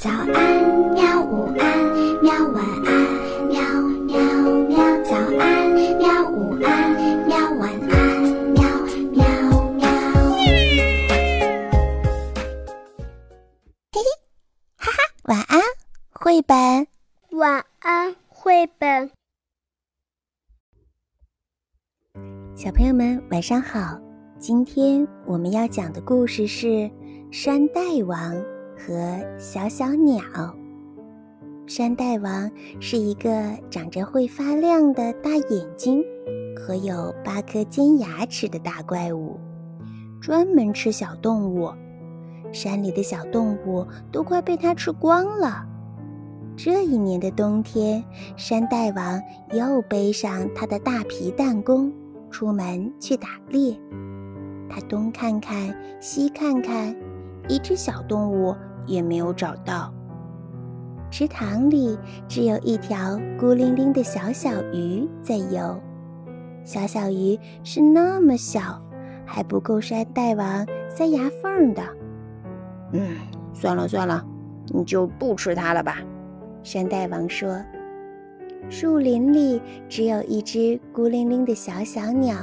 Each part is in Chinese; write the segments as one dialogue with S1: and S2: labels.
S1: 早安，喵！午安，喵！晚安，喵喵喵！早安，喵！午安，喵！晚安，喵喵喵！
S2: 嘿嘿，哈哈，晚安，绘本。
S3: 晚安，绘本。
S2: 小朋友们，晚上好！今天我们要讲的故事是《山大王》。和小小鸟，山大王是一个长着会发亮的大眼睛和有八颗尖牙齿的大怪物，专门吃小动物。山里的小动物都快被它吃光了。这一年的冬天，山大王又背上他的大皮弹弓，出门去打猎。他东看看，西看看，一只小动物。也没有找到。池塘里只有一条孤零零的小小鱼在游。小小鱼是那么小，还不够山大王塞牙缝的。
S4: 嗯，算了算了，你就不吃它了吧。
S2: 山大王说。树林里只有一只孤零零的小小鸟，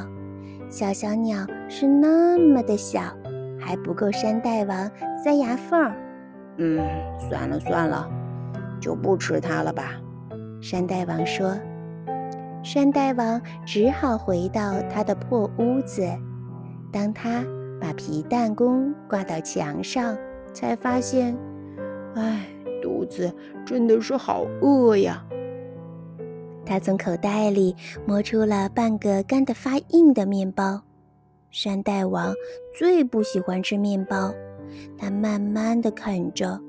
S2: 小小鸟是那么的小，还不够山大王塞牙缝。
S4: 嗯，算了算了，就不吃它了吧。
S2: 山大王说。山大王只好回到他的破屋子。当他把皮弹弓挂到墙上，才发现，
S4: 唉，肚子真的是好饿呀。
S2: 他从口袋里摸出了半个干得发硬的面包。山大王最不喜欢吃面包。他慢慢的啃着，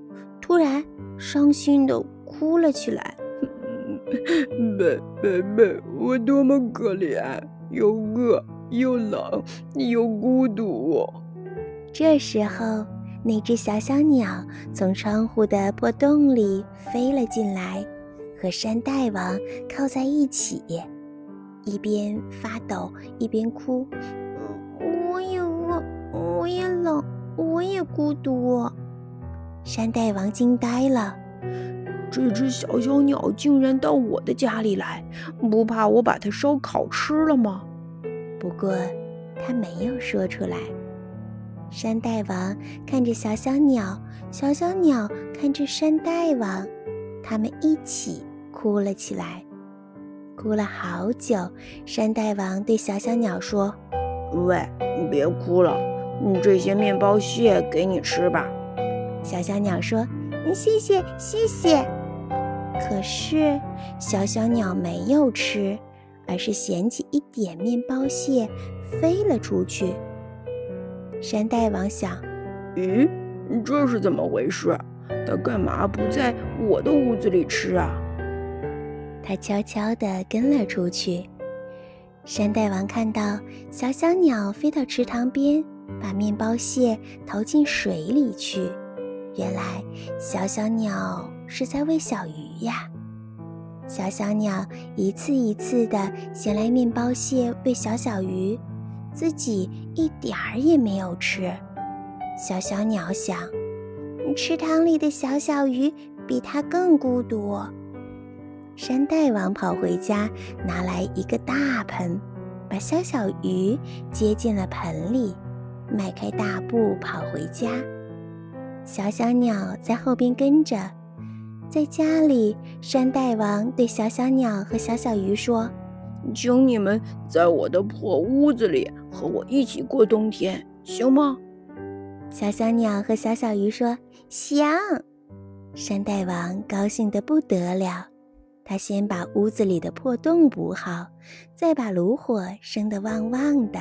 S2: 突然伤心的哭了起来。
S5: 妹妹妹，我多么可怜，又饿又冷又孤独。
S2: 这时候，那只小小鸟从窗户的破洞里飞了进来，和山大王靠在一起，一边发抖一边哭。我也饿，我也冷。我也孤独。山大王惊呆了，
S5: 这只小小鸟竟然到我的家里来，不怕我把它烧烤吃了吗？
S2: 不过他没有说出来。山大王看着小小鸟，小小鸟看着山大王，他们一起哭了起来，哭了好久。山大王对小小鸟说：“
S4: 喂，你别哭了。”嗯，这些面包屑给你吃吧。
S2: 小小鸟说：“谢谢，谢谢。”可是小小鸟没有吃，而是捡起一点面包屑飞了出去。山大王想：“
S5: 咦，这是怎么回事？它干嘛不在我的屋子里吃啊？”
S2: 他悄悄地跟了出去。山大王看到小小鸟飞到池塘边。把面包屑投进水里去。原来小小鸟是在喂小鱼呀。小小鸟一次一次地衔来面包屑喂小小鱼，自己一点儿也没有吃。小小鸟想，池塘里的小小鱼比它更孤独。山大王跑回家，拿来一个大盆，把小小鱼接进了盆里。迈开大步跑回家，小小鸟在后边跟着。在家里，山大王对小小鸟和小小鱼说：“
S5: 请你们在我的破屋子里和我一起过冬天，行吗？”
S2: 小小鸟和小小鱼说：“行。”山大王高兴得不得了，他先把屋子里的破洞补好，再把炉火生得旺旺的。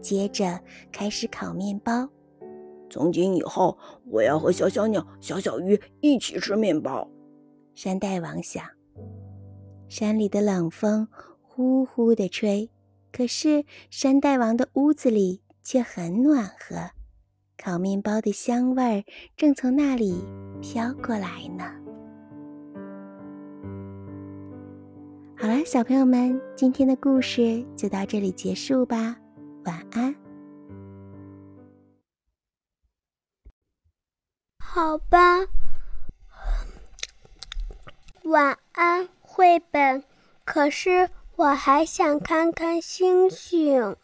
S2: 接着开始烤面包。
S4: 从今以后，我要和小小鸟、小小鱼一起吃面包。
S2: 山大王想。山里的冷风呼呼的吹，可是山大王的屋子里却很暖和，烤面包的香味儿正从那里飘过来呢。好了，小朋友们，今天的故事就到这里结束吧。晚安。
S3: 好吧。晚安绘本。可是我还想看看星星。